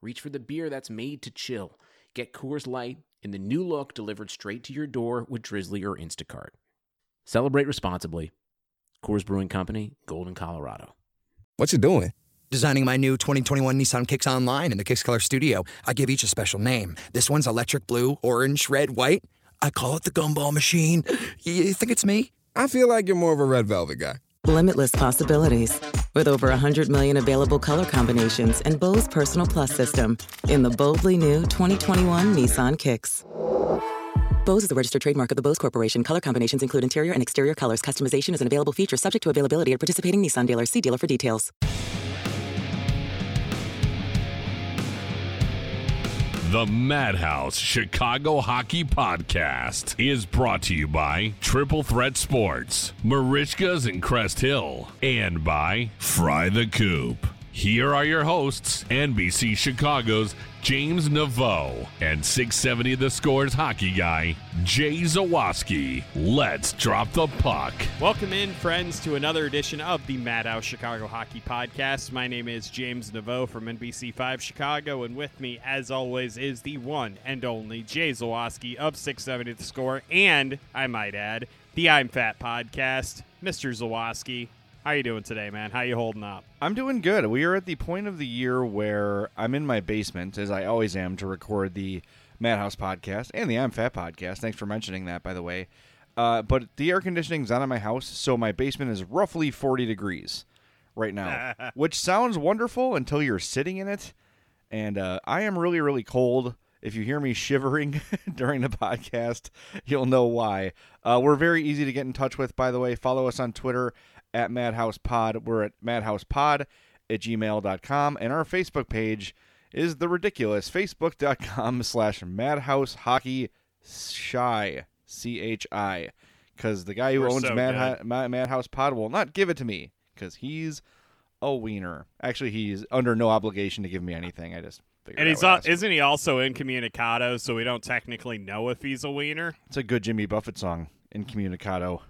reach for the beer that's made to chill. Get Coors Light in the new look delivered straight to your door with Drizzly or Instacart. Celebrate responsibly. Coors Brewing Company, Golden, Colorado. What you doing? Designing my new 2021 Nissan Kicks Online in the Kicks Color Studio. I give each a special name. This one's electric blue, orange, red, white. I call it the gumball machine. You think it's me? I feel like you're more of a red velvet guy. Limitless possibilities. With over 100 million available color combinations and Bose Personal Plus system in the boldly new 2021 Nissan Kicks. Bose is the registered trademark of the Bose Corporation. Color combinations include interior and exterior colors. Customization is an available feature subject to availability at participating Nissan dealers. See dealer for details. The Madhouse Chicago Hockey Podcast is brought to you by Triple Threat Sports, Merichka's in Crest Hill, and by Fry the Coop. Here are your hosts, NBC Chicago's James Neveau and 670 The Scores hockey guy, Jay Zawaski. Let's drop the puck. Welcome in, friends, to another edition of the Madhouse Chicago Hockey Podcast. My name is James Neveau from NBC5 Chicago, and with me, as always, is the one and only Jay Zawaski of 670 The Score, and, I might add, the I'm Fat Podcast. Mr. Zawaski, how you doing today, man? How you holding up? I'm doing good. We are at the point of the year where I'm in my basement, as I always am, to record the Madhouse podcast and the I'm Fat podcast. Thanks for mentioning that, by the way. Uh, but the air conditioning conditioning's on in my house, so my basement is roughly 40 degrees right now, which sounds wonderful until you're sitting in it. And uh, I am really, really cold. If you hear me shivering during the podcast, you'll know why. Uh, we're very easy to get in touch with, by the way. Follow us on Twitter at Madhouse Pod. We're at madhousepod at gmail.com. And our Facebook page is the ridiculous facebook.com slash madhouse hockey shy c-h-i because the guy who We're owns so Mad- madhouse pod will not give it to me because he's a wiener actually he's under no obligation to give me anything i just figured And he's al- isn't he also incommunicado, so we don't technically know if he's a wiener? it's a good jimmy buffett song incommunicado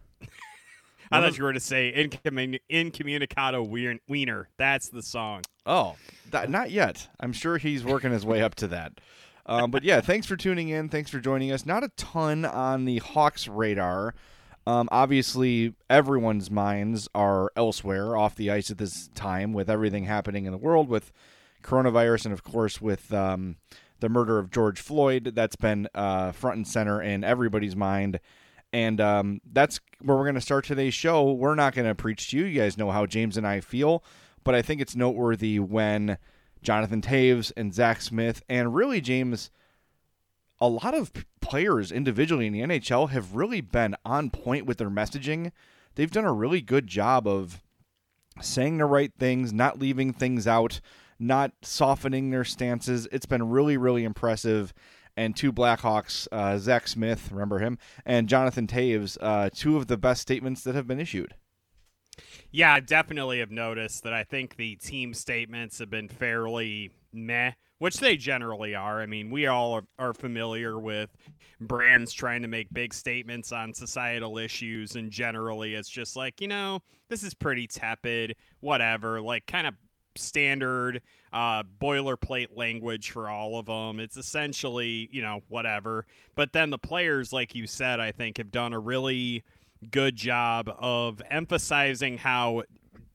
I thought you were to say incommun- incommunicado wien- wiener. That's the song. Oh, that, not yet. I'm sure he's working his way up to that. Um, but yeah, thanks for tuning in. Thanks for joining us. Not a ton on the Hawks radar. Um, obviously, everyone's minds are elsewhere off the ice at this time with everything happening in the world with coronavirus and, of course, with um, the murder of George Floyd. That's been uh, front and center in everybody's mind. And um, that's where we're going to start today's show. We're not going to preach to you. You guys know how James and I feel. But I think it's noteworthy when Jonathan Toews and Zach Smith, and really, James, a lot of players individually in the NHL have really been on point with their messaging. They've done a really good job of saying the right things, not leaving things out, not softening their stances. It's been really, really impressive. And two Blackhawks, uh, Zach Smith, remember him, and Jonathan Toews, uh, two of the best statements that have been issued. Yeah, I definitely have noticed that I think the team statements have been fairly meh which they generally are. I mean, we all are, are, familiar with brands trying to make big statements on societal issues, and generally it's just like, you know, this is pretty tepid, whatever, like kind of standard uh, boilerplate language for all of them. It's essentially, you know, whatever. But then the players, like you said, I think have done a really good job of emphasizing how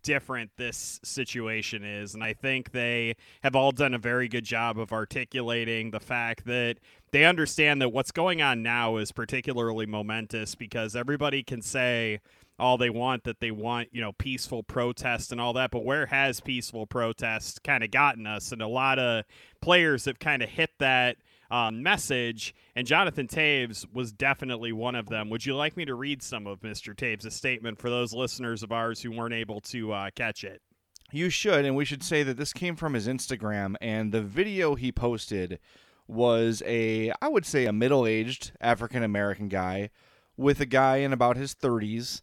different this situation is. And I think they have all done a very good job of articulating the fact that they understand that what's going on now is particularly momentous because everybody can say all they want that they want, you know, peaceful protest and all that. But where has peaceful protest kind of gotten us? And a lot of players have kind of hit that um, message, and Jonathan Toews was definitely one of them. Would you like me to read some of Mr. Toews' statement for those listeners of ours who weren't able to uh, catch it? You should, and we should say that this came from his Instagram, and the video he posted was a, I would say, a middle aged African American guy with a guy in about his 30s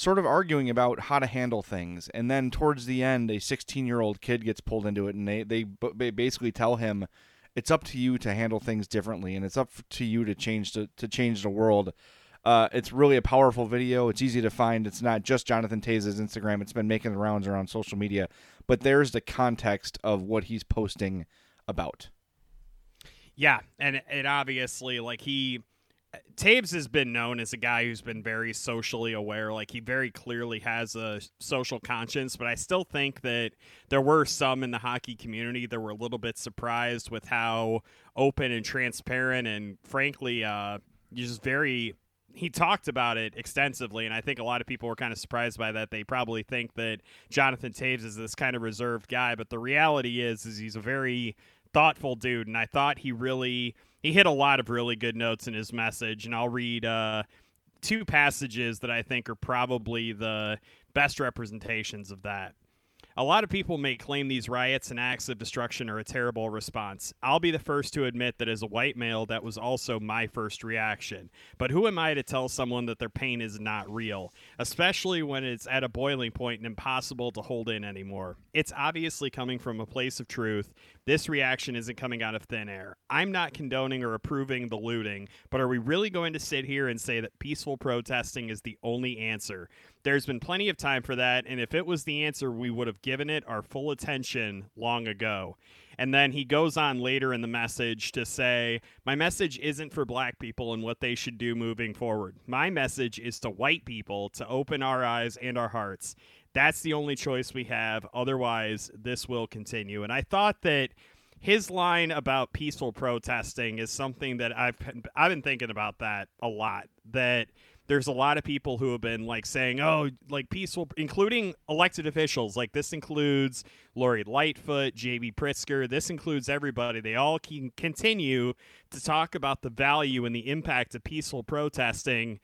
sort of arguing about how to handle things. And then towards the end, a 16 year old kid gets pulled into it, and they, they, they basically tell him it's up to you to handle things differently, and it's up to you to change to, to change the world. Uh, it's really a powerful video. It's easy to find. It's not just Jonathan Toews' Instagram. It's been making the rounds around social media, but there's the context of what he's posting about. Yeah, and it obviously like he Toews has been known as a guy who's been very socially aware. Like he very clearly has a social conscience, but I still think that there were some in the hockey community that were a little bit surprised with how open and transparent and frankly, uh, just very. He talked about it extensively, and I think a lot of people were kind of surprised by that. They probably think that Jonathan Toews is this kind of reserved guy, but the reality is, is he's a very thoughtful dude, and I thought he really he hit a lot of really good notes in his message, and I'll read uh, two passages that I think are probably the best representations of that. A lot of people may claim these riots and acts of destruction are a terrible response. I'll be the first to admit that as a white male, that was also my first reaction. But who am I to tell someone that their pain is not real, especially when it's at a boiling point and impossible to hold in anymore? It's obviously coming from a place of truth. This reaction isn't coming out of thin air. I'm not condoning or approving the looting, but are we really going to sit here and say that peaceful protesting is the only answer? There's been plenty of time for that, and if it was the answer, we would have given it our full attention long ago. And then he goes on later in the message to say, My message isn't for black people and what they should do moving forward. My message is to white people to open our eyes and our hearts. That's the only choice we have. Otherwise, this will continue. And I thought that his line about peaceful protesting is something that I've I've been thinking about that a lot. That there's a lot of people who have been like saying, oh, like peaceful, including elected officials. Like this includes Lori Lightfoot, J.B. Pritzker. This includes everybody. They all can continue to talk about the value and the impact of peaceful protesting.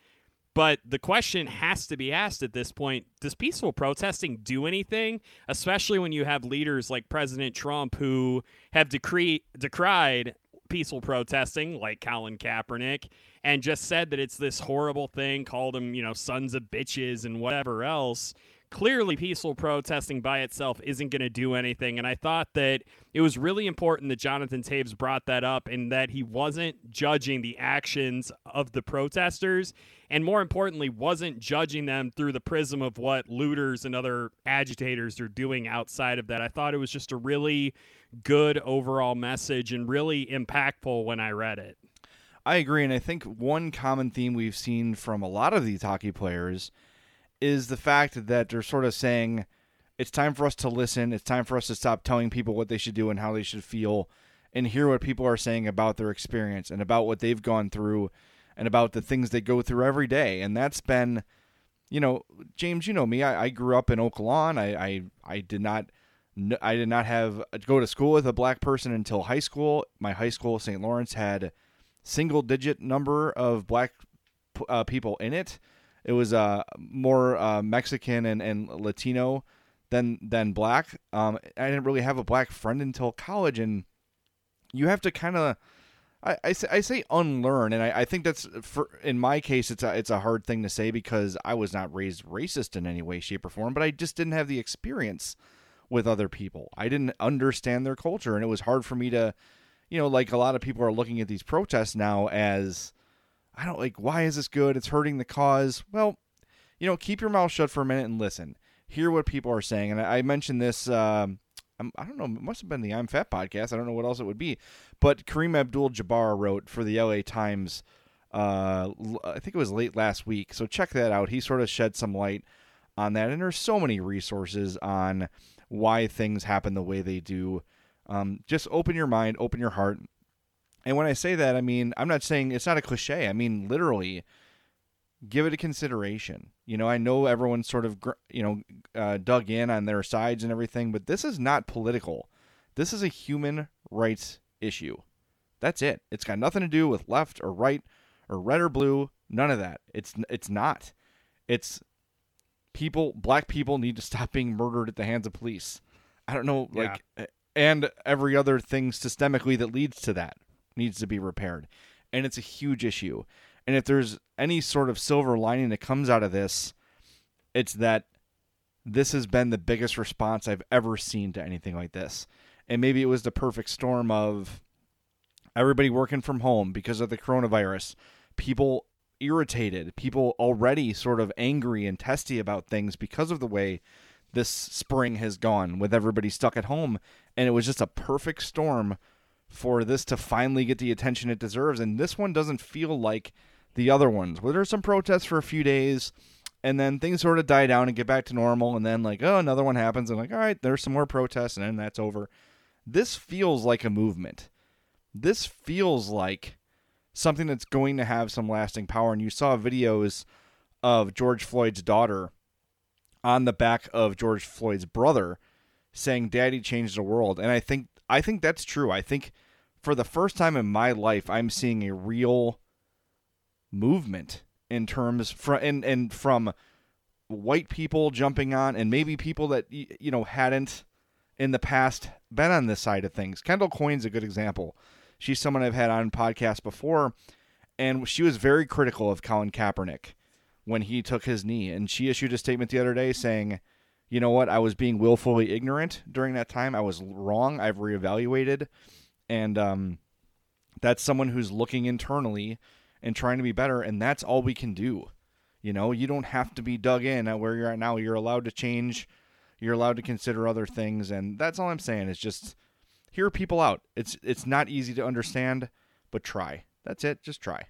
But the question has to be asked at this point does peaceful protesting do anything? Especially when you have leaders like President Trump who have decree- decried peaceful protesting, like Colin Kaepernick, and just said that it's this horrible thing, called them, you know, sons of bitches and whatever else. Clearly, peaceful protesting by itself isn't going to do anything. And I thought that it was really important that Jonathan Toews brought that up and that he wasn't judging the actions of the protesters. And more importantly, wasn't judging them through the prism of what looters and other agitators are doing outside of that. I thought it was just a really good overall message and really impactful when I read it. I agree, and I think one common theme we've seen from a lot of these hockey players is the fact that they're sort of saying it's time for us to listen, it's time for us to stop telling people what they should do and how they should feel and hear what people are saying about their experience and about what they've gone through and about the things they go through every day. And that's been you know, James, you know me. I, I grew up in Oak Lawn. I, I, I did not I did not have go to school with a black person until high school. My high school, St. Lawrence, had single digit number of black uh, people in it. It was uh, more uh, Mexican and, and Latino than than black. Um, I didn't really have a black friend until college, and you have to kind of. I, I, say, I say unlearn, and I, I think that's for in my case it's a it's a hard thing to say because I was not raised racist in any way, shape, or form, but I just didn't have the experience with other people. I didn't understand their culture, and it was hard for me to, you know, like a lot of people are looking at these protests now as, I don't like, why is this good? It's hurting the cause. Well, you know, keep your mouth shut for a minute and listen. Hear what people are saying. And I, I mentioned this. Um, I don't know. It must have been the I'm Fat podcast. I don't know what else it would be. But Kareem Abdul-Jabbar wrote for the LA Times. Uh, I think it was late last week. So check that out. He sort of shed some light on that, and there's so many resources on why things happen the way they do. Um, just open your mind, open your heart. And when I say that, I mean, I'm not saying it's not a cliche. I mean, literally, give it a consideration. You know, I know everyone's sort of, you know, uh, dug in on their sides and everything, but this is not political. This is a human rights issue. That's it. It's got nothing to do with left or right or red or blue. None of that. It's it's not. It's people, black people need to stop being murdered at the hands of police. I don't know, like, yeah. and every other thing systemically that leads to that needs to be repaired. And it's a huge issue. And if there's any sort of silver lining that comes out of this, it's that this has been the biggest response I've ever seen to anything like this. And maybe it was the perfect storm of everybody working from home because of the coronavirus, people irritated, people already sort of angry and testy about things because of the way this spring has gone with everybody stuck at home. And it was just a perfect storm for this to finally get the attention it deserves. And this one doesn't feel like the other ones, where there's some protests for a few days and then things sort of die down and get back to normal. And then, like, oh, another one happens. And, like, all right, there's some more protests and then that's over. This feels like a movement. This feels like something that's going to have some lasting power. And you saw videos of George Floyd's daughter on the back of George Floyd's brother saying daddy changed the world. And I think I think that's true. I think for the first time in my life I'm seeing a real movement in terms from and, and from white people jumping on and maybe people that you know hadn't in the past been on this side of things. Kendall Coyne's a good example. She's someone I've had on podcasts before, and she was very critical of Colin Kaepernick when he took his knee. And she issued a statement the other day saying, you know what, I was being willfully ignorant during that time. I was wrong. I've reevaluated. And um, that's someone who's looking internally and trying to be better. And that's all we can do. You know, you don't have to be dug in at where you're at now. You're allowed to change. You're allowed to consider other things. And that's all I'm saying is just hear people out. It's it's not easy to understand, but try. That's it. Just try.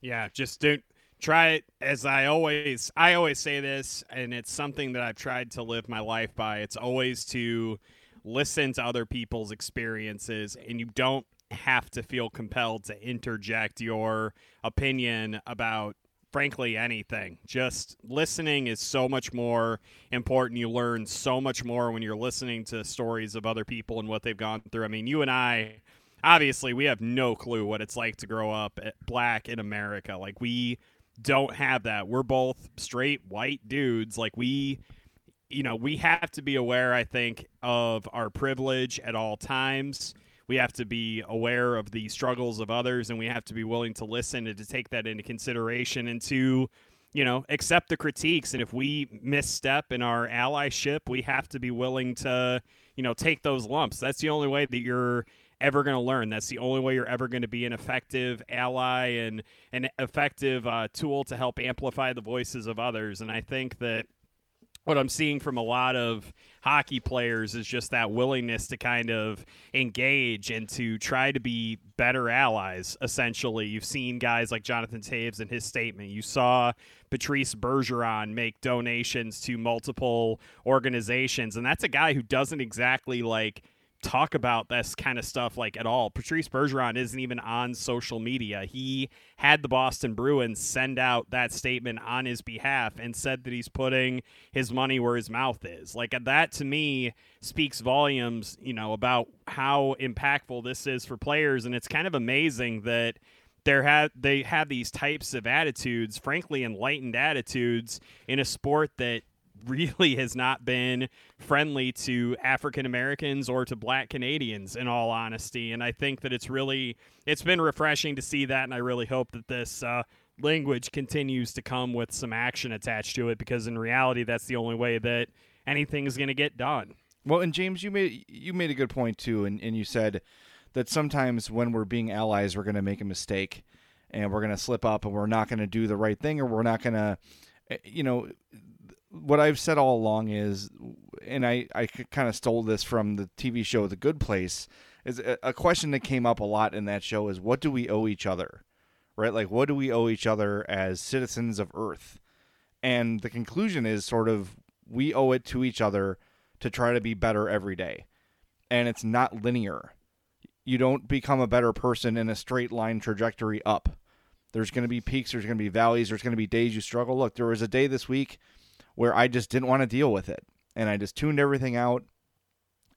Yeah, just don't try it as I always I always say this and it's something that I've tried to live my life by. It's always to listen to other people's experiences and you don't have to feel compelled to interject your opinion about frankly anything. Just listening is so much more important. You learn so much more when you're listening to stories of other people and what they've gone through. I mean, you and I obviously we have no clue what it's like to grow up eh, black in America. Like we don't have that. We're both straight white dudes. Like we you know, we have to be aware I think of our privilege at all times we have to be aware of the struggles of others and we have to be willing to listen and to take that into consideration and to you know accept the critiques and if we misstep in our allyship we have to be willing to you know take those lumps that's the only way that you're ever going to learn that's the only way you're ever going to be an effective ally and an effective uh, tool to help amplify the voices of others and i think that what I'm seeing from a lot of hockey players is just that willingness to kind of engage and to try to be better allies, essentially. You've seen guys like Jonathan Toews in his statement. You saw Patrice Bergeron make donations to multiple organizations, and that's a guy who doesn't exactly like – talk about this kind of stuff like at all. Patrice Bergeron isn't even on social media. He had the Boston Bruins send out that statement on his behalf and said that he's putting his money where his mouth is. Like uh, that to me speaks volumes, you know, about how impactful this is for players and it's kind of amazing that there have they have these types of attitudes, frankly enlightened attitudes in a sport that really has not been friendly to African Americans or to black Canadians in all honesty and I think that it's really it's been refreshing to see that and I really hope that this uh, language continues to come with some action attached to it because in reality that's the only way that anything is going to get done. Well, and James, you made you made a good point too, and, and you said that sometimes when we're being allies, we're going to make a mistake, and we're going to slip up, and we're not going to do the right thing, or we're not going to, you know, what I've said all along is, and I I kind of stole this from the TV show The Good Place, is a, a question that came up a lot in that show is what do we owe each other, right? Like what do we owe each other as citizens of Earth, and the conclusion is sort of we owe it to each other to try to be better every day. And it's not linear. You don't become a better person in a straight line trajectory up. There's going to be peaks, there's going to be valleys, there's going to be days you struggle. Look, there was a day this week where I just didn't want to deal with it and I just tuned everything out.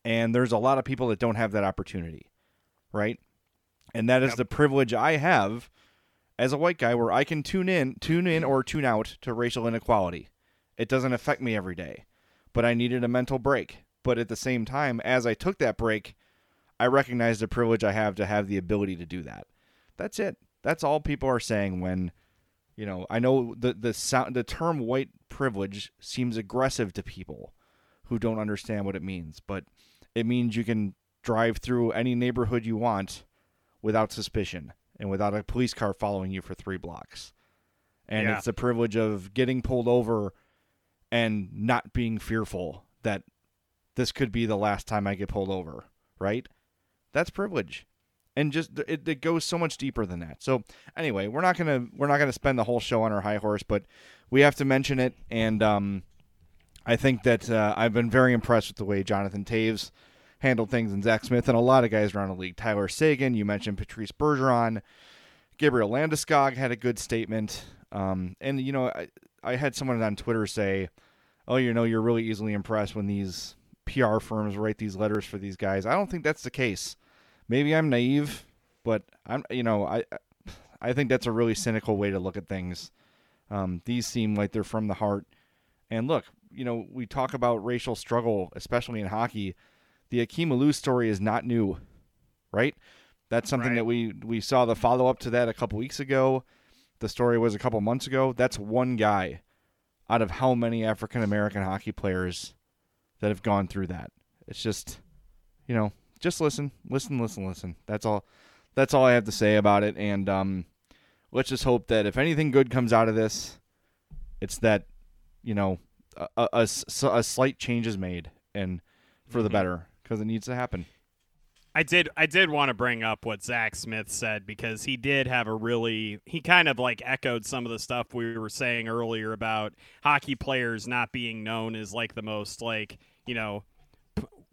And there's a lot of people that don't have that opportunity, right? And that is yep. the privilege I have as a white guy where I can tune in, tune in or tune out to racial inequality. It doesn't affect me every day but I needed a mental break. But at the same time, as I took that break, I recognized the privilege I have to have the ability to do that. That's it. That's all people are saying when, you know, I know the the sound the term white privilege seems aggressive to people who don't understand what it means, but it means you can drive through any neighborhood you want without suspicion and without a police car following you for 3 blocks. And yeah. it's the privilege of getting pulled over and not being fearful that this could be the last time I get pulled over, right? That's privilege. And just it, it goes so much deeper than that. So anyway, we're not gonna we're not gonna spend the whole show on our high horse, but we have to mention it. And um, I think that uh, I've been very impressed with the way Jonathan Toews handled things and Zach Smith and a lot of guys around the league. Tyler Seguin you mentioned Patrice Bergeron, Gabriel Landeskog had a good statement. Um, and you know, I, I had someone on Twitter say, "Oh, you know, you're really easily impressed when these PR firms write these letters for these guys." I don't think that's the case. Maybe I'm naive, but I'm you know, I I think that's a really cynical way to look at things. Um, these seem like they're from the heart. And look, you know, we talk about racial struggle, especially in hockey. The Akim Aliu story is not new, right? That's something right. that we we saw the follow up to that a couple weeks ago the story was a couple months ago, that's one guy out of how many African American hockey players that have gone through that. It's just, you know, just listen, listen, listen, listen. That's all. That's all I have to say about it. And um, let's just hope that if anything good comes out of this, it's that, you know, a, a, a, a slight change is made and for mm-hmm. the better because it needs to happen. I did I did want to bring up what Zach Smith said because he did have a really he kind of like echoed some of the stuff we were saying earlier about hockey players not being known as like the most like, you know,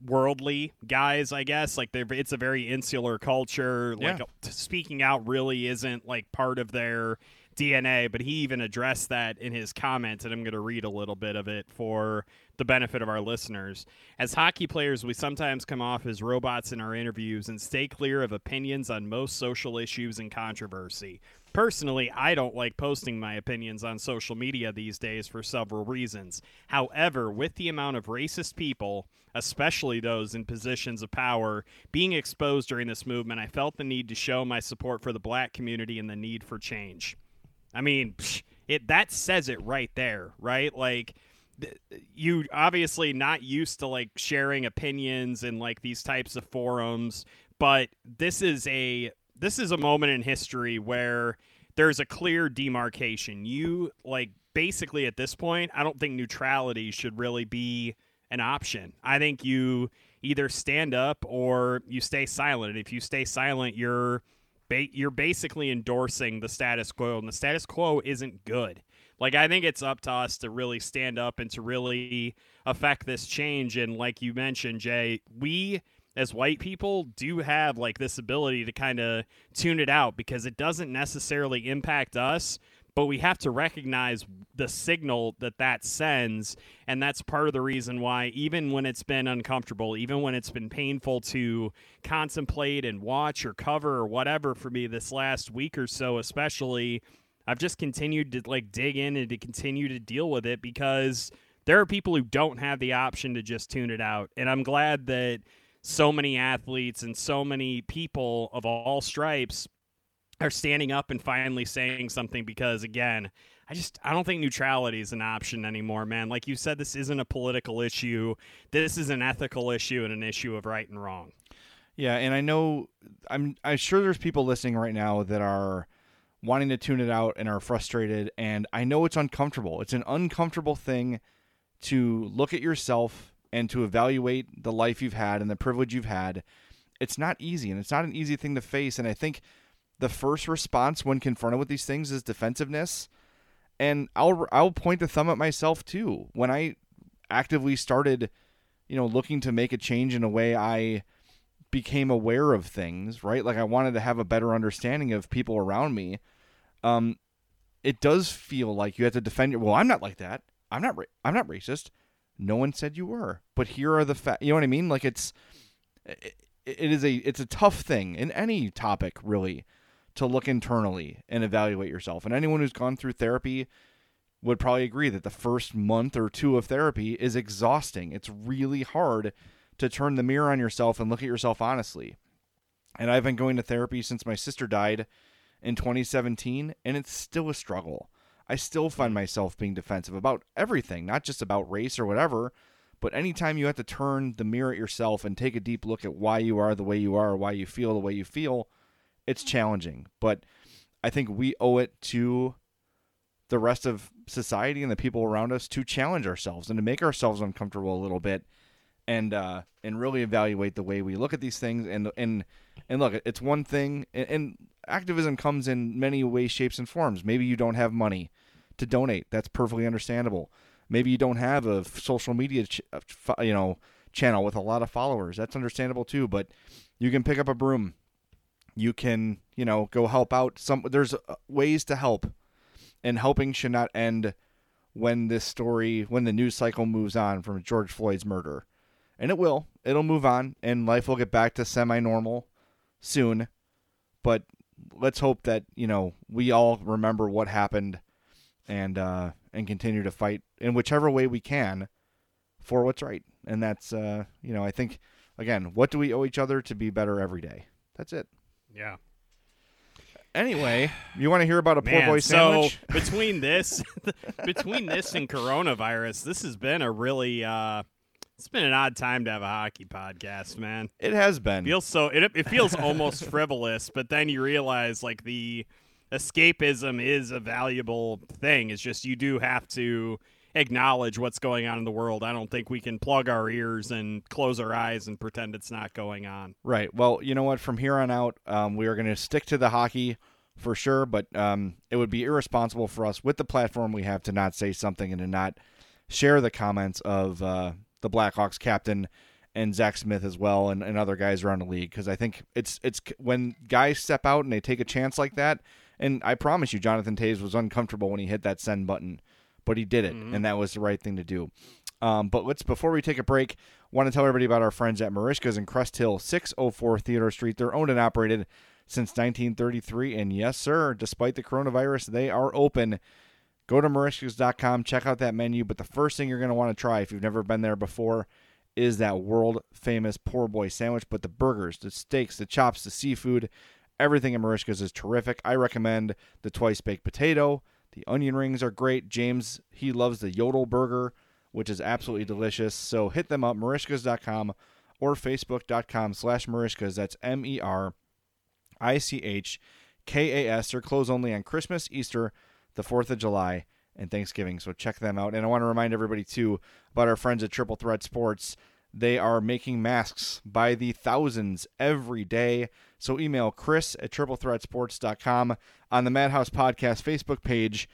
worldly guys, I guess. Like they it's a very insular culture. Like yeah. speaking out really isn't like part of their DNA, but he even addressed that in his comments, and I'm going to read a little bit of it for the benefit of our listeners. As hockey players, we sometimes come off as robots in our interviews and stay clear of opinions on most social issues and controversy. Personally, I don't like posting my opinions on social media these days for several reasons. However, with the amount of racist people, especially those in positions of power, being exposed during this movement, I felt the need to show my support for the black community and the need for change. I mean, it that says it right there, right? Like you obviously not used to like sharing opinions in like these types of forums, but this is a this is a moment in history where there's a clear demarcation. You like basically at this point, I don't think neutrality should really be an option. I think you either stand up or you stay silent. And if you stay silent, you're ba- you're basically endorsing the status quo, and the status quo isn't good. Like I think it's up to us to really stand up and to really affect this change. And like you mentioned, Jay, we as white people do have like this ability to kind of tune it out because it doesn't necessarily impact us but we have to recognize the signal that that sends and that's part of the reason why even when it's been uncomfortable even when it's been painful to contemplate and watch or cover or whatever for me this last week or so especially I've just continued to like dig in and to continue to deal with it because there are people who don't have the option to just tune it out. And I'm glad that so many athletes and so many people of all stripes are standing up and finally saying something because again, I just I don't think neutrality is an option anymore, man. Like you said, this isn't a political issue. This is an ethical issue and an issue of right and wrong. Yeah, and I know I'm I'm sure there's people listening right now that are wanting to tune it out and are frustrated and I know it's uncomfortable. It's an uncomfortable thing to look at yourself and to evaluate the life you've had and the privilege you've had. It's not easy and it's not an easy thing to face and I think the first response when confronted with these things is defensiveness. And I'll I'll point the thumb at myself too. When I actively started, you know, looking to make a change in a way I became aware of things, right? Like I wanted to have a better understanding of people around me. Um, it does feel like you have to defend your. Well, I'm not like that. I'm not. Ra- I'm not racist. No one said you were. But here are the facts. You know what I mean? Like it's. It, it is a. It's a tough thing in any topic, really, to look internally and evaluate yourself. And anyone who's gone through therapy would probably agree that the first month or two of therapy is exhausting. It's really hard to turn the mirror on yourself and look at yourself honestly. And I've been going to therapy since my sister died in 2017, and it's still a struggle. I still find myself being defensive about everything, not just about race or whatever, but anytime you have to turn the mirror at yourself and take a deep look at why you are the way you are, why you feel the way you feel, it's challenging. But I think we owe it to the rest of society and the people around us to challenge ourselves and to make ourselves uncomfortable a little bit and uh, and really evaluate the way we look at these things. And and and look it's one thing and, and activism comes in many ways shapes and forms. Maybe you don't have money to donate. That's perfectly understandable. Maybe you don't have a social media ch- uh, you know channel with a lot of followers. That's understandable too but you can pick up a broom you can you know go help out some there's uh, ways to help and helping should not end when this story when the news cycle moves on from George Floyd's murder and it will. It'll move on, and life will get back to semi-normal soon. But let's hope that you know we all remember what happened, and uh, and continue to fight in whichever way we can for what's right. And that's uh, you know I think again, what do we owe each other to be better every day? That's it. Yeah. Anyway, you want to hear about a Man, poor boy sandwich? So between this, between this and coronavirus, this has been a really uh, it's been an odd time to have a hockey podcast, man. It has been. Feels so it it feels almost frivolous, but then you realize like the escapism is a valuable thing. It's just you do have to acknowledge what's going on in the world. I don't think we can plug our ears and close our eyes and pretend it's not going on. Right. Well, you know what? From here on out, um, we are going to stick to the hockey for sure, but um, it would be irresponsible for us with the platform we have to not say something and to not share the comments of uh, the Blackhawks captain and Zach Smith as well, and, and other guys around the league. Because I think it's it's when guys step out and they take a chance like that. And I promise you, Jonathan Toews was uncomfortable when he hit that send button, but he did it, Mm-hmm. and that was the right thing to do. Um, but let's before we take a break, want to tell everybody about our friends at Merichka's in Crest Hill, 604 Theodore Street. They're owned and operated since 1933, and yes, sir, despite the coronavirus, they are open. Go to Merichkas.com, check out that menu. But the first thing you're going to want to try if you've never been there before is that world famous poor boy sandwich. But the burgers, the steaks, the chops, the seafood, everything at Merichkas is terrific. I recommend the twice baked potato. The onion rings are great. James, he loves the Yodel burger, which is absolutely delicious. So hit them up, Merichkas.com or Facebook.com slash Merichkas. That's M E R I C H K A S. They're closed only on Christmas, Easter, the 4th of July, and Thanksgiving. So check them out. And I want to remind everybody, too, about our friends at Triple Threat Sports. They are making masks by the thousands every day. So email Chris at triplethreatsports.com. On the Madhouse Podcast Facebook page,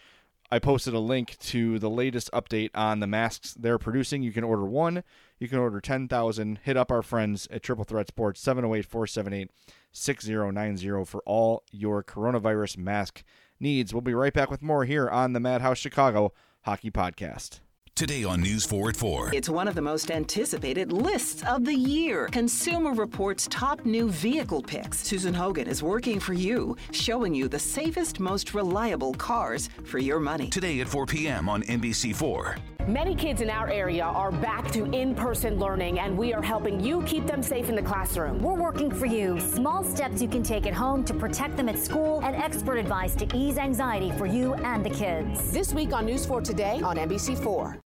I posted a link to the latest update on the masks they're producing. You can order one, you can order 10,000. Hit up our friends at Triple Threat Sports, 708 478 6090 for all your coronavirus mask needs. We'll be right back with more here on the Madhouse Chicago Hockey Podcast. Today on News 4 at 4. It's one of the most anticipated lists of the year. Consumer Reports top new vehicle picks. Susan Hogan is working for you, showing you the safest, most reliable cars for your money. Today at 4 p.m. on NBC4. Many kids in our area are back to in person learning, and we are helping you keep them safe in the classroom. We're working for you. Small steps you can take at home to protect them at school, and expert advice to ease anxiety for you and the kids. This week on News 4 Today on NBC4.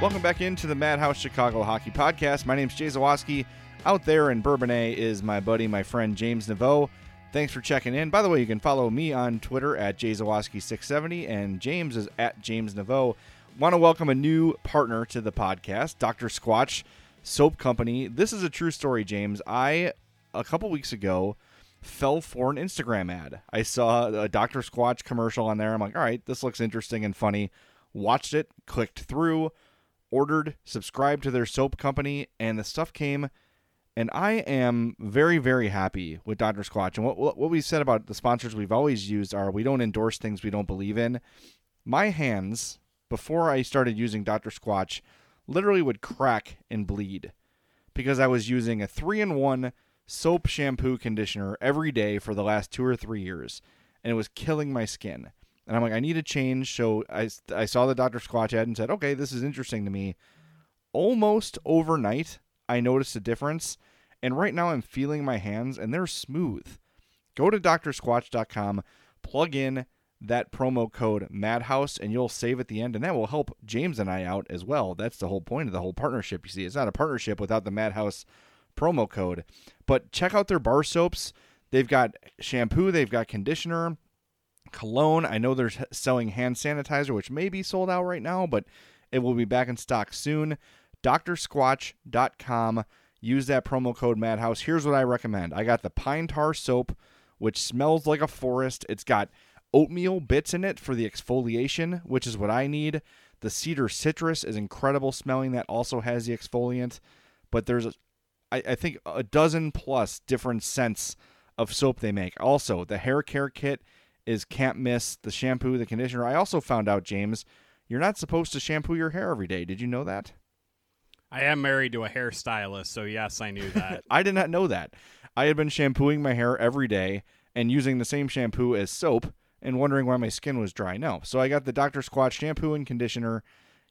Welcome back into the Madhouse Chicago Hockey Podcast. My name's Jay Zawaski. Out there in Bourbonnais is my buddy, my friend James Neveau. Thanks for checking in. By the way, you can follow me on Twitter at jzawaski670 and James is at James Neveau. Want to welcome a new partner to the podcast, Dr. Squatch Soap Company. This is a true story, James. I, a couple weeks ago, fell for an Instagram ad. I saw a Dr. Squatch commercial on there. I'm like, all right, this looks interesting and funny. Watched it, clicked through ordered, subscribed to their soap company, and the stuff came. And I am very, very happy with Dr. Squatch. And what what we said about the sponsors we've always used are we don't endorse things we don't believe in. My hands, before I started using Dr. Squatch, literally would crack and bleed because I was using a three in one soap, shampoo, conditioner every day for the last two or three years, and it was killing my skin. And I'm like, I need a change. So I, I saw the Dr. Squatch ad and said, okay, this is interesting to me. Almost overnight, I noticed a difference. And right now, I'm feeling my hands and they're smooth. Go to drsquatch.com, plug in that promo code Madhouse, and you'll save at the end. And that will help James and I out as well. That's the whole point of the whole partnership. You see, it's not a partnership without the Madhouse promo code. But check out their bar soaps. They've got shampoo, they've got conditioner cologne. I know they're selling hand sanitizer, which may be sold out right now, but it will be back in stock soon. DrSquatch.com. Use that promo code Madhouse. Here's what I recommend I got the pine tar soap, which smells like a forest. It's got oatmeal bits in it for the exfoliation, which is what I need. The cedar citrus is incredible smelling. That also has the exfoliant. But there's, a, I, I think, a dozen plus different scents of soap they make. Also, the hair care kit is can't miss the shampoo, the conditioner. I also found out, James, you're not supposed to shampoo your hair every day. Did you know that? I am married to a hairstylist, so yes, I knew that. I did not know that. I had been shampooing my hair every day and using the same shampoo as soap and wondering why my skin was dry. No. So I got the Dr. Squatch shampoo and conditioner,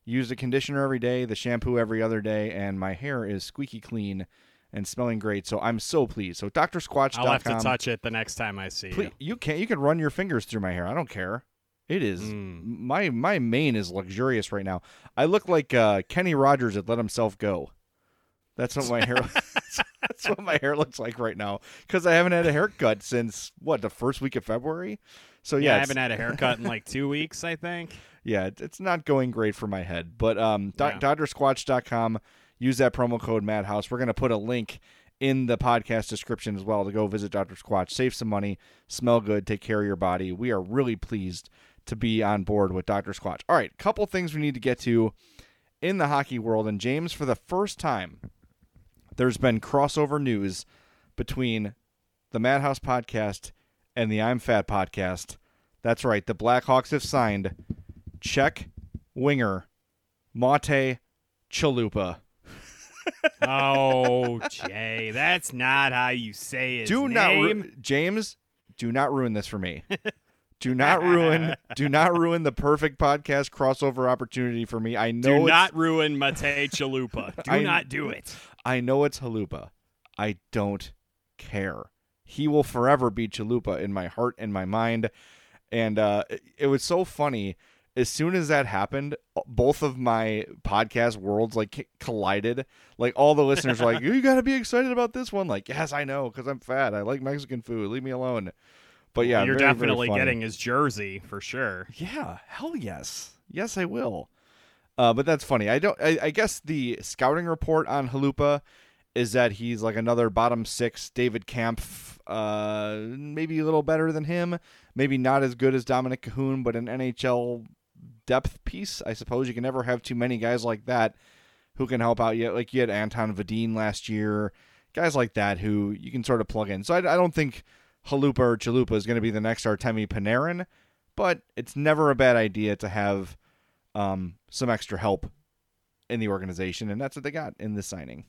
use the conditioner every day, the shampoo every other day, and my hair is squeaky clean and smelling great. So I'm so pleased. So drsquatch.com. I'll have to touch it the next time I see please, you. You can you can run your fingers through my hair. I don't care. It is mm. my my mane is luxurious right now. I look like uh, Kenny Rogers had let himself go. That's what my hair. that's what my hair looks like right now because I haven't had a haircut since what the first week of February. So yeah, yeah I haven't had a haircut in like two weeks. I think. Yeah, it's not going great for my head, but um, yeah. drsquatch.com use that promo code Madhouse. We're going to put a link in the podcast description as well to go visit Dr. Squatch, save some money, smell good, take care of your body. We are really pleased to be on board with Dr. Squatch. All right, couple things we need to get to in the hockey world. And James, for the first time, there's been crossover news between the Madhouse podcast and the I'm Fat podcast. That's right, the Blackhawks have signed Czech winger Matej Chalupa oh, Jay, that's not how you say it. Do not, ru- James. Do not ruin this for me. do not ruin. do not ruin the perfect podcast crossover opportunity for me. I know. Do not ruin Matej Chalupa. Do I, not do it. I know it's Chalupa. I don't care. He will forever be Chalupa in my heart and my mind. And uh, it, it was so funny as soon as that happened, both of my podcast worlds like collided. Like all the listeners were like, "You got to be excited about this one." Like, yes, I know because I'm fat. I like Mexican food. Leave me alone. But yeah, you're very, definitely very getting his jersey for sure. Yeah, hell yes, yes I will. Uh, but that's funny. I don't. I, I guess the scouting report on Halupa is that he's like another bottom six David Kampf, uh, maybe a little better than him, maybe not as good as Dominik Kahun, but an NHL depth piece. I suppose you can never have too many guys like that who can help out. Yet, like you had Anton Wedin last year, guys like that who you can sort of plug in. So I, I don't think Halupa or Chalupa is going to be the next Artemi Panarin, but it's never a bad idea to have um, some extra help in the organization, and that's what they got in this signing.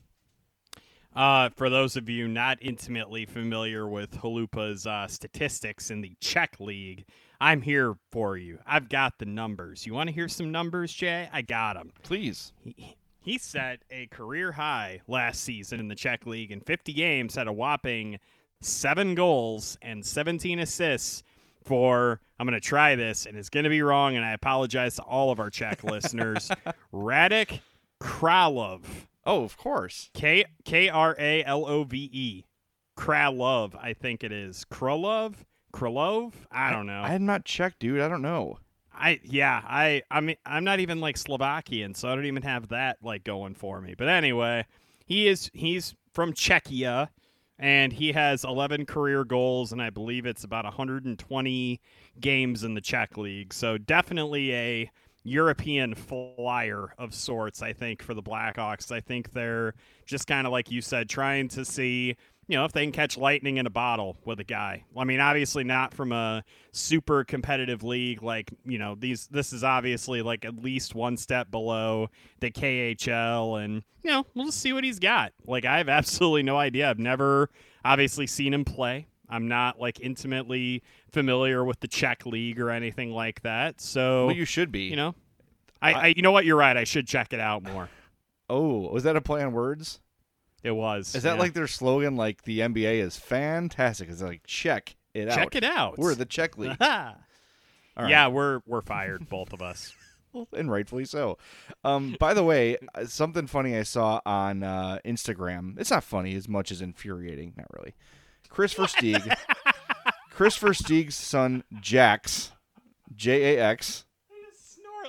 Uh, for those of you not intimately familiar with Halupa's uh, statistics in the Czech League, I'm here for you. I've got the numbers. You want to hear some numbers, Jay? I got them. Please. He, he set a career high last season in the Czech League in 50 games, had a whopping seven goals and 17 assists for I'm going to try this and it's going to be wrong and I apologize to all of our Czech listeners. Radek Kralov. Oh, of course. K K R A L O V E. Kralov, I think it is. Krolov? Krolov? I don't know. I had not checked, dude. I don't know. I yeah, I I mean I'm not even like Slovakian, so I don't even have that like going for me. But anyway, he is he's from Czechia and he has 11 career goals and I believe it's about 120 games in the Czech league. So definitely a European flyer of sorts, I think, for the Blackhawks. I think they're just kind of like you said, trying to see, you know, if they can catch lightning in a bottle with a guy. I mean, obviously not from a super competitive league like, you know, these this is obviously like at least one step below the KHL and, you know, we'll just see what he's got. Like I have absolutely no idea. I've never obviously seen him play. I'm not like intimately familiar with the Czech league or anything like that. So Well, you should be. you know, I, I you know what? You're right. I should check it out more. Oh, was that a play on words? It was. Is that yeah. like their slogan? Like the NBA is fantastic. It's like check it out. check it out? We're the Czech league, yeah, we're we're fired, both of us. and rightfully so. Um, by the way, uh, something funny I saw on uh, Instagram. It's not funny as much as infuriating. Not really. Kris Versteeg. Kris Versteeg's son Jax, J A X,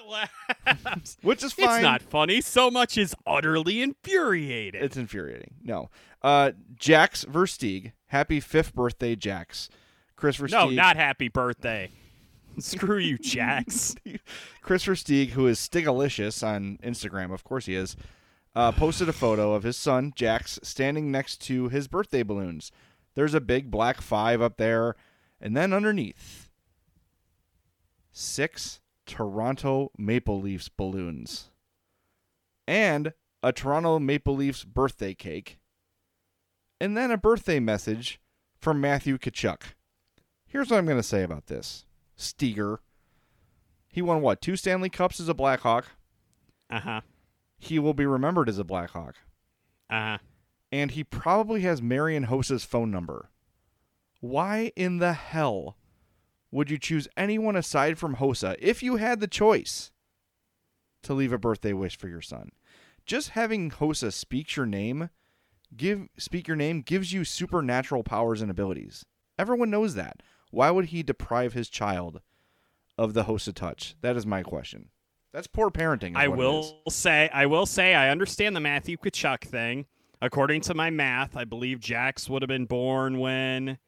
laughs. which is fine. It's not funny. So much is utterly infuriating. It's infuriating. No. Uh, Jax Versteeg. Happy fifth birthday, Jax. Kris Versteeg. no, not happy birthday. Screw you, Jax. Kris Versteeg, who is Stigalicious on Instagram, of course he is, uh, posted a photo of his son, Jax, standing next to his birthday balloons. There's a big black five up there, and then underneath, six Toronto Maple Leafs balloons, and a Toronto Maple Leafs birthday cake, and then a birthday message from Matthew Tkachuk. Here's what I'm going to say about this Steeger. He won what? Two Stanley Cups as a Blackhawk. Uh huh. He will be remembered as a Blackhawk. Uh huh. And he probably has Marian Hossa's phone number. Why in the hell would you choose anyone aside from Hossa if you had the choice to leave a birthday wish for your son? Just having Hossa speak your name, give speak your name gives you supernatural powers and abilities. Everyone knows that. Why would he deprive his child of the Hossa touch? That is my question. That's poor parenting. I what it is. will say, I will say, I understand the Matthew Tkachuk thing. According to my math, I believe Jax would have been born when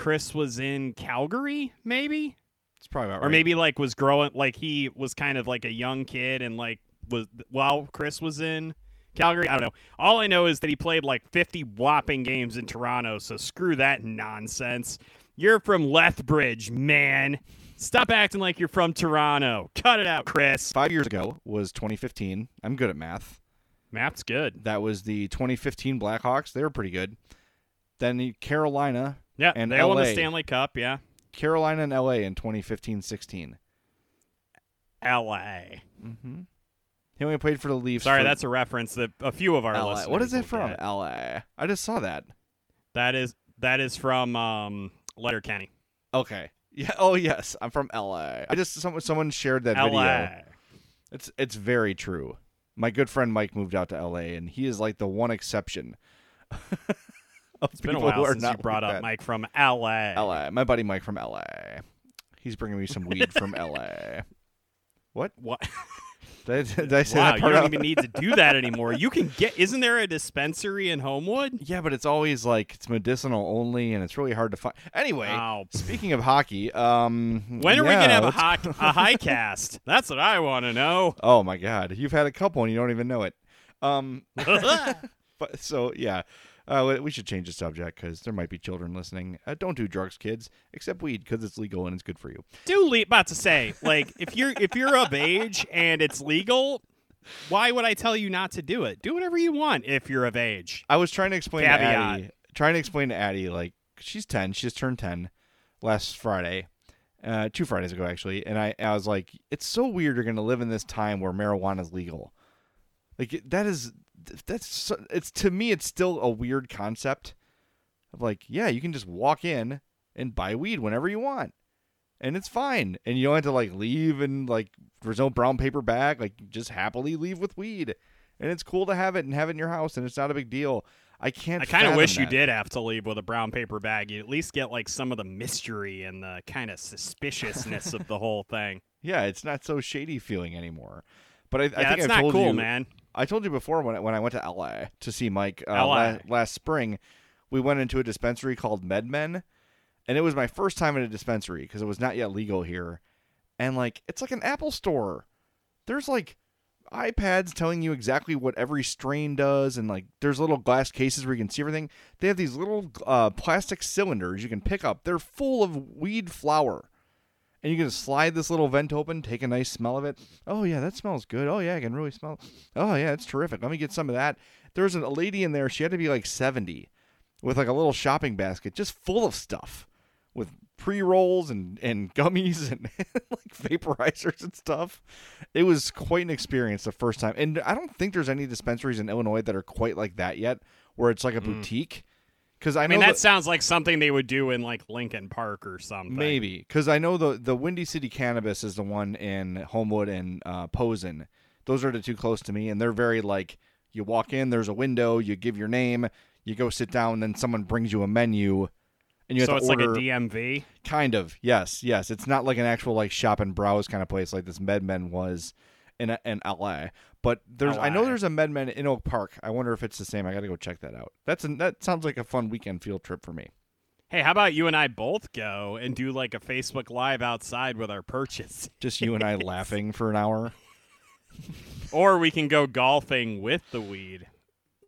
Kris was in Calgary, maybe, It's probably about or right. maybe like was growing, like he was kind of like a young kid and like was while Kris was in Calgary. I don't know. All I know is that he played like 50 whopping games in Toronto. So screw that nonsense. You're from Lethbridge, man. Stop acting like you're from Toronto. Cut it out, Chris. five years ago was 2015. I'm good at math. Math's good. That was the 2015 Blackhawks. They were pretty good. Then the Carolina Yeah, and they LA. won the Stanley Cup. Yeah, Carolina and LA in 2015-16. L.A. Mm-hmm. He only played for the Leafs. Sorry, for that's a reference that a few of our LA. listeners. What is it from? get. LA. I just saw that. That is that is from um, Letterkenny. Okay. Yeah. Oh yes, I'm from LA. I just someone someone shared that L.A. video. It's it's very true. My good friend Mike moved out to LA, and he is like the one exception. It's been a while are since you brought like up that. Mike from L.A. LA. My buddy Mike from LA. He's bringing me some weed from LA. What? What? Did I, did I say wow, that you don't out? even need to do that anymore. You can get. Isn't there a dispensary in Homewood? Yeah, but it's always like it's medicinal only, and it's really hard to find. Anyway, Wow. speaking of hockey, um, When are we gonna have a high, a high cast? That's what I want to know. Oh my God, you've had a couple and you don't even know it. Um, but so yeah, uh, we- should change the subject because there might be children listening. Uh, don't do drugs, kids, except weed because it's legal and it's good for you. Do le- about to say like if you're if you're of age and it's legal, Why would I tell you not to do it? Do whatever you want if you're of age. I was trying to explain Caveat. to Addie, trying to explain to Addie, like she's ten, she just turned ten last Friday, uh, two Fridays ago actually, and I, I was like, it's so weird you're gonna live in this time where marijuana is legal, like that is that's so, it's to me it's still a weird concept of like yeah you can just walk in and buy weed whenever you want and it's fine and you don't have to like leave and like there's no brown paper bag like just happily leave with weed and it's cool to have it and have it in your house and it's not a big deal i can't I kind of wish you did have to leave with a brown paper bag. You at least get like some of the mystery and the kind of suspiciousness of the whole thing. yeah it's not so shady feeling anymore but i, I think that's i've not cool, you man. I told you before when, I- when i went to la to see mike uh, LA. la- last spring we went into a dispensary called medmen and it was my first time in a dispensary because it was not yet legal here and like it's like an apple store there's like iPads telling you exactly what every strain does, and like there's little glass cases where you can see everything. They have these little uh, plastic cylinders you can pick up. They're full of weed flower, and you can slide this little vent open, take a nice smell of it. Oh yeah, that smells good. Oh yeah, I can really smell. Oh yeah, it's terrific. Let me get some of that. There's a lady in there. She had to be like 70, with like a little shopping basket just full of stuff, with pre rolls and and gummies and like vaporizers and stuff. It was quite an experience the first time, and I don't think there's any dispensaries in Illinois that are quite like that yet, where it's like a mm. boutique. Because I, I mean, that sounds like something they would do in like Lincoln Park or something. Maybe because I know the the Windy City Cannabis is the one in Homewood and uh, Posen. Those are the two close to me, and they're very like you walk in, there's a window, you give your name, you go sit down, then someone brings you a menu, and you so have it's order. like a DMV. Kind of, yes, yes. It's not like an actual like shop and browse kind of place like this MedMen was in in LA. But there's, I know there's a MedMen in Oak Park. I wonder if it's the same. I got to go check that out. That's a, that sounds like a fun weekend field trip for me. Hey, how about you and I both go and do like a Facebook Live outside with our purchase? Just you and I laughing for an hour. or we can go golfing with the weed.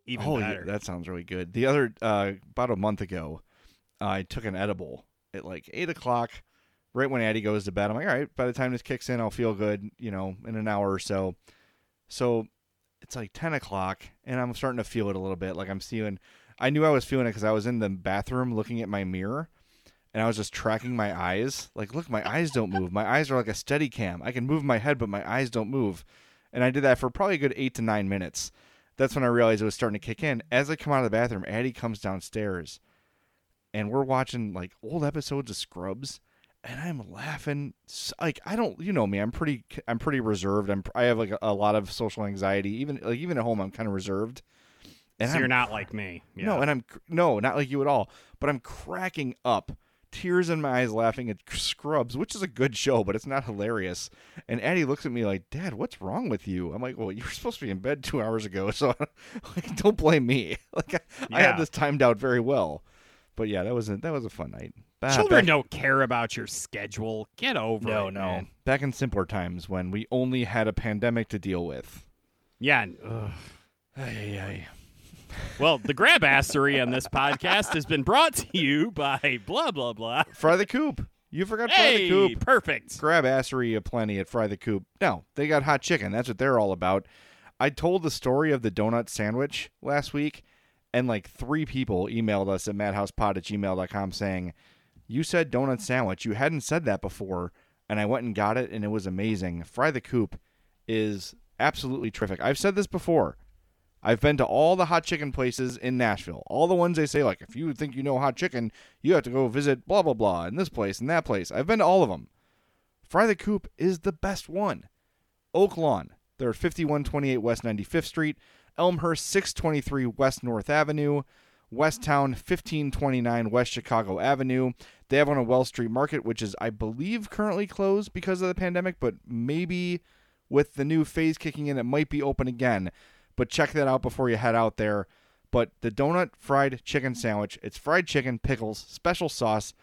Even oh, better. yeah, that sounds really good. The other uh, about a month ago, I took an edible at like eight o'clock, right when Addie goes to bed. I'm like, all right, by the time this kicks in, I'll feel good, you know, in an hour or so. So it's like ten o'clock, and I'm starting to feel it a little bit. Like I'm feeling. I knew I was feeling it because I was in the bathroom looking at my mirror, and I was just tracking my eyes. Like, look, my eyes don't move. My eyes are like a steady cam. I can move my head, but my eyes don't move. And I did that for probably a good eight to nine minutes. That's when I realized it was starting to kick in. As I come out of the bathroom, Addie comes downstairs, and we're watching like old episodes of Scrubs, and I'm laughing. Like I don't, you know me, I'm pretty, I'm pretty reserved. I'm, I have like a, a lot of social anxiety. Even like even at home, I'm kind of reserved. And so I'm you're not like me. Yeah. no, and I'm no, not like you at all. But I'm cracking up, tears in my eyes, laughing at Scrubs, which is a good show, but it's not hilarious. And Addie looks at me like, "Dad, what's wrong with you?" I'm like, "Well, you were supposed to be in bed two hours ago, so like, don't blame me. Like I, I had this timed out very well." But yeah, that was a, that was a fun night. Children back- don't care about your schedule. Get over no, it. no. man. Back in simpler times when we only had a pandemic to deal with. Yeah. ugh. Ay, ay, ay. Well, the grabassery on this podcast has been brought to you by blah blah blah. Fry the Coop. You forgot Fry Hey, the Coop. perfect. grab assery aplenty at Fry the Coop. No, they got hot chicken. That's what they're all about. I told the story of the donut sandwich last week, and like three people emailed us at madhousepod at gmail.com saying, You said donut sandwich. You hadn't said that before. And I went and got it, and it was amazing. Fry the Coop is absolutely terrific. I've said this before. I've been to all the hot chicken places in Nashville. All the ones they say, like, if you think you know hot chicken, you have to go visit blah, blah, blah, in this place and that place. I've been to all of them. Fry the Coop is the best one. Oak Lawn, they're at 5128 West 95th Street, Elmhurst 623 West North Avenue, Westtown 1529 West Chicago Avenue. They have one on Wells Street Market, which is, I believe, currently closed because of the pandemic, but maybe with the new phase kicking in, it might be open again. But check that out before you head out there. But the donut fried chicken sandwich, it's fried chicken, pickles, special sauce,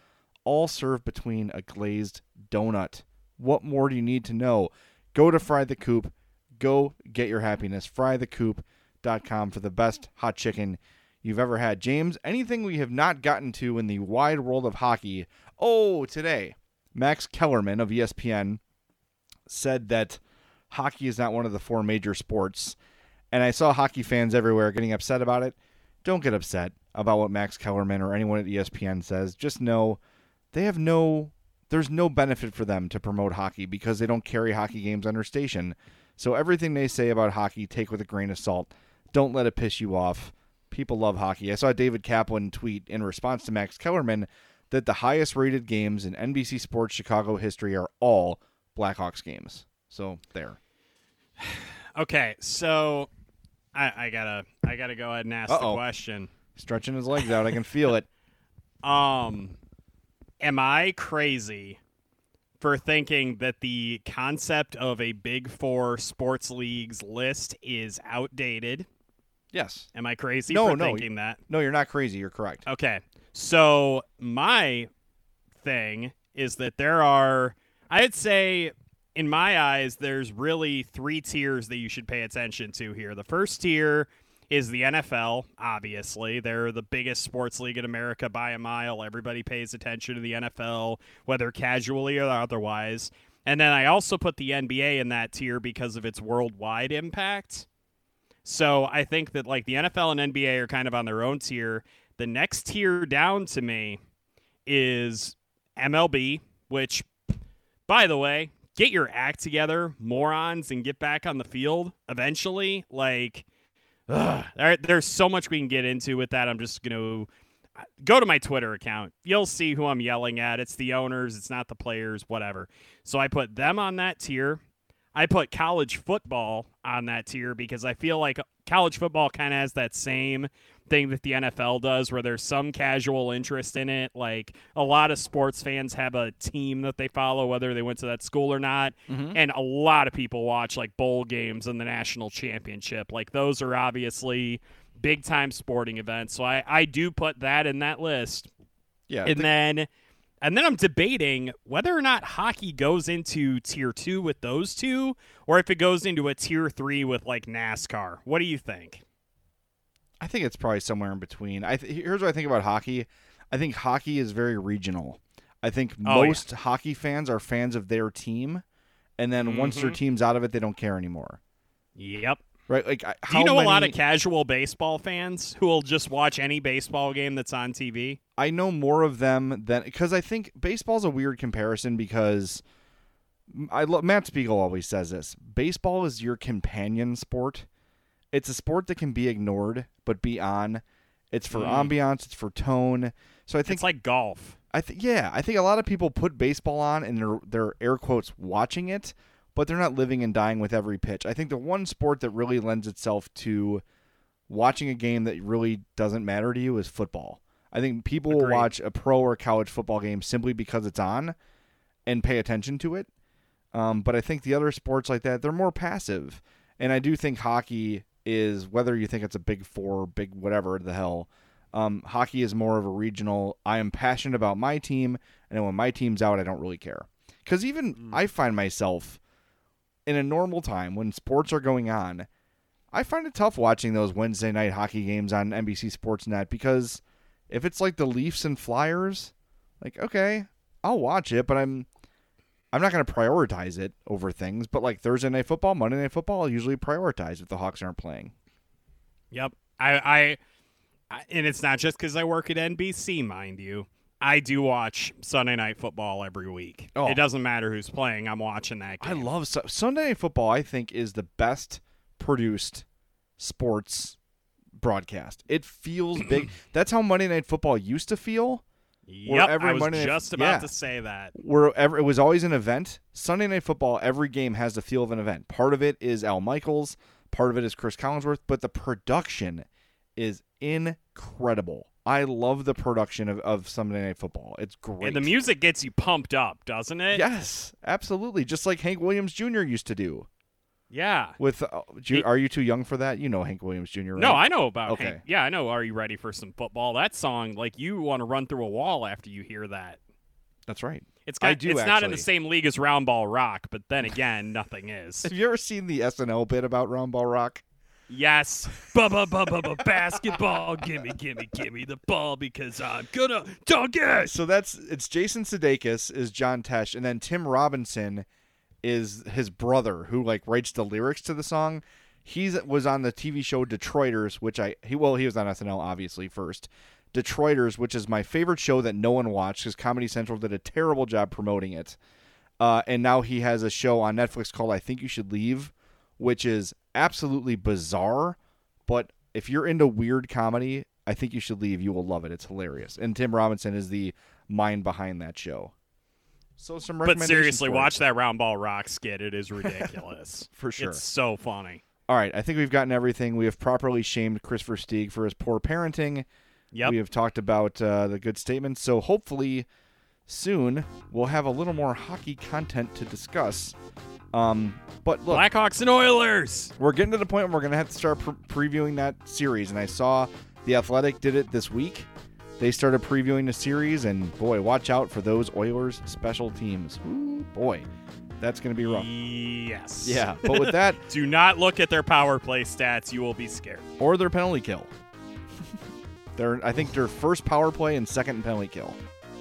all served between a glazed donut. What more do you need to know? Go to Fry the Coop. Go get your happiness. FryTheCoop.com for the best hot chicken you've ever had. James, anything we have not gotten to in the wide world of hockey? Oh, today, Max Kellerman of ESPN said that hockey is not one of the four major sports. And I saw hockey fans everywhere getting upset about it. Don't get upset about what Max Kellerman or anyone at ESPN says. Just know they have no there's no benefit for them to promote hockey because they don't carry hockey games on their station. So everything they say about hockey, take with a grain of salt. Don't let it piss you off. People love hockey. I saw David Kaplan tweet in response to Max Kellerman that the highest rated games in NBC Sports Chicago history are all Blackhawks games. So there. Okay, so I, I gotta I gotta go ahead and ask Uh-oh. the question. Stretching his legs out, I can feel it. Um, am I crazy for thinking that the concept of a Big Four sports leagues list is outdated? Yes. Am I crazy No, for no. thinking that? No, you're not crazy. You're correct. Okay. So my thing is that there are I'd say in my eyes there's really three tiers that you should pay attention to here. The first tier is the NFL, obviously. They're the biggest sports league in America by a mile. Everybody pays attention to the NFL, whether casually or otherwise. And then I also put the NBA in that tier because of its worldwide impact. So I think that like the NFL and NBA are kind of on their own tier. The next tier down to me is MLB, which, by the way, get your act together, morons, and get back on the field eventually. Like, ugh, there, there's so much we can get into with that. I'm just going to uh, go to my Twitter account. You'll see who I'm yelling at. It's the owners, it's not the players, whatever. So I put them on that tier. I put college football on that tier because I feel like college football kind of has that same thing that the NFL does where there's some casual interest in it. Like a lot of sports fans have a team that they follow, whether they went to that school or not. Mhm. And a lot of people watch like bowl games and the national championship. Like those are obviously big time sporting events. So I, I do put that in that list. Yeah. And the- then and then I'm debating whether or not hockey goes into tier two with those two, or if it goes into a tier three with like NASCAR. What do you think? I think it's probably somewhere in between. I th- here's what I think about hockey. I think hockey is very regional. I think Oh, yeah. most hockey fans are fans of their team, and then once their Mhm. team's out of it, they don't care anymore. Yep. Right? Like, I- Do you know a lot of casual baseball fans who will just watch any baseball game that's on TV? I know more of them than because I think baseball's a weird comparison because I lo- Matt Spiegel always says this: baseball is your companion sport. It's a sport that can be ignored but be on. It's for Mm. ambiance. It's for tone. So I think It's like golf. I think yeah, I think a lot of people put baseball on and they're they're air quotes watching it, but they're not living and dying with every pitch. I think the one sport that really lends itself to watching a game that really doesn't matter to you is football. I think people will watch a pro or college football game simply because it's on and pay attention to it. Um, but I think the other sports like that, they're more passive. And I do think hockey is, whether you think it's a big four, big whatever the hell, um, hockey is more of a regional. I am passionate about my team, and when my team's out, I don't really care. Because even I find myself in a normal time when sports are going on, I find it tough watching those Wednesday night hockey games on NBC Sportsnet because if it's like the Leafs and Flyers, like okay, I'll watch it, but I'm I'm not going to prioritize it over things. But like Thursday night football, Monday night football, I'll usually prioritize if the Hawks aren't playing. Yep. I, I, I and it's not just because I work at NBC, mind you. I do watch Sunday night football every week. Oh. It doesn't matter who's playing. I'm watching that I love Su- Sunday night football. I think is the best produced sports broadcast. It feels big. That's how Monday night football used to feel. where Yep, every I was Monday night- just about yeah. to say that. wherever it was always an event. Sunday night football, every game has the feel of an event. Part of it is Al Michaels, part of it is Cris Collinsworth, but the production is incredible. I love the production of, of Sunday night football. It's great. And the music gets you pumped up, doesn't it? Yes, absolutely. Just like Hank Williams Jr. used to do. Yeah. With uh, He- are you too young for that? You know Hank Williams Jr. Right? No, I know about Okay. Hank. Yeah, I know. Are you ready for some football? That song, like you want to run through a wall after you hear that. That's right. It's I got, do, It's not in the same league as Round Ball Rock, but then again, nothing is. Have you ever seen the SNL bit about Round Ball Rock? Yes. Ba ba ba ba ba basketball. Gimme, gimme, gimme the ball because I'm gonna dunk it. So that's it's Jason Sudeikis is John Tesh, and then Tim Robinson is his brother who like writes the lyrics to the song. He was on the TV show Detroiters, which I he well he was on SNL obviously first. Detroiters, which is my favorite show that no one watched because Comedy Central did a terrible job promoting it. Uh, and now he has a show on Netflix called I Think You Should Leave, which is absolutely bizarre. But if you're into weird comedy, I think you should leave. You will love it. It's hilarious. And Tim Robinson is the mind behind that show. So some But seriously, watch that round ball rock skit. It is ridiculous. For sure. It's so funny. All right, I think we've gotten everything. We have properly shamed Christopher Versteeg for his poor parenting. Yep. We have talked about uh, the good statements. So hopefully soon we'll have a little more hockey content to discuss. Um, but look, Blackhawks and Oilers. we're getting to the point where we're going to have to start pre- previewing that series. And I saw the Athletic did it this week. They started previewing the series, and boy, watch out for those Oilers special teams. Ooh, boy, that's going to be rough. Yes. Yeah, but with that, Do not look at their power play stats. You will be scared. or their penalty kill. Their, I think their first power play and second penalty kill.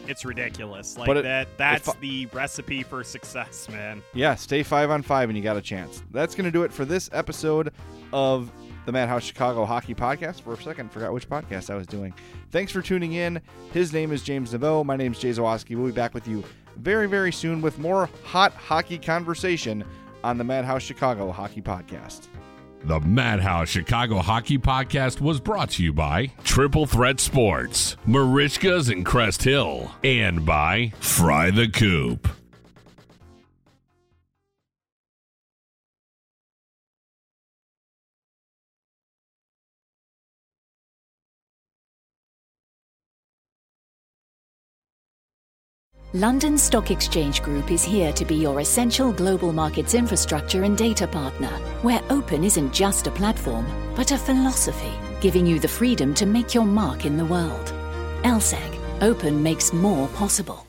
It's ridiculous. Like it- that. That's I- the recipe for success, man. Yeah, stay five on five and you got a chance. That's going to do it for this episode of the Madhouse Chicago Hockey Podcast. For a second, forgot which podcast I was doing. Thanks for tuning in. His name is James Neveau. My name is Jay Zawaski. We'll be back with you very, very soon with more hot hockey conversation on the Madhouse Chicago Hockey Podcast. The Madhouse Chicago Hockey Podcast was brought to you by Triple Threat Sports, Merichkas in Crest Hill, and by Fry the Coop. London Stock Exchange Group is here to be your essential global markets infrastructure and data partner, where open isn't just a platform, but a philosophy, giving you the freedom to make your mark in the world. LSEG, open makes more possible.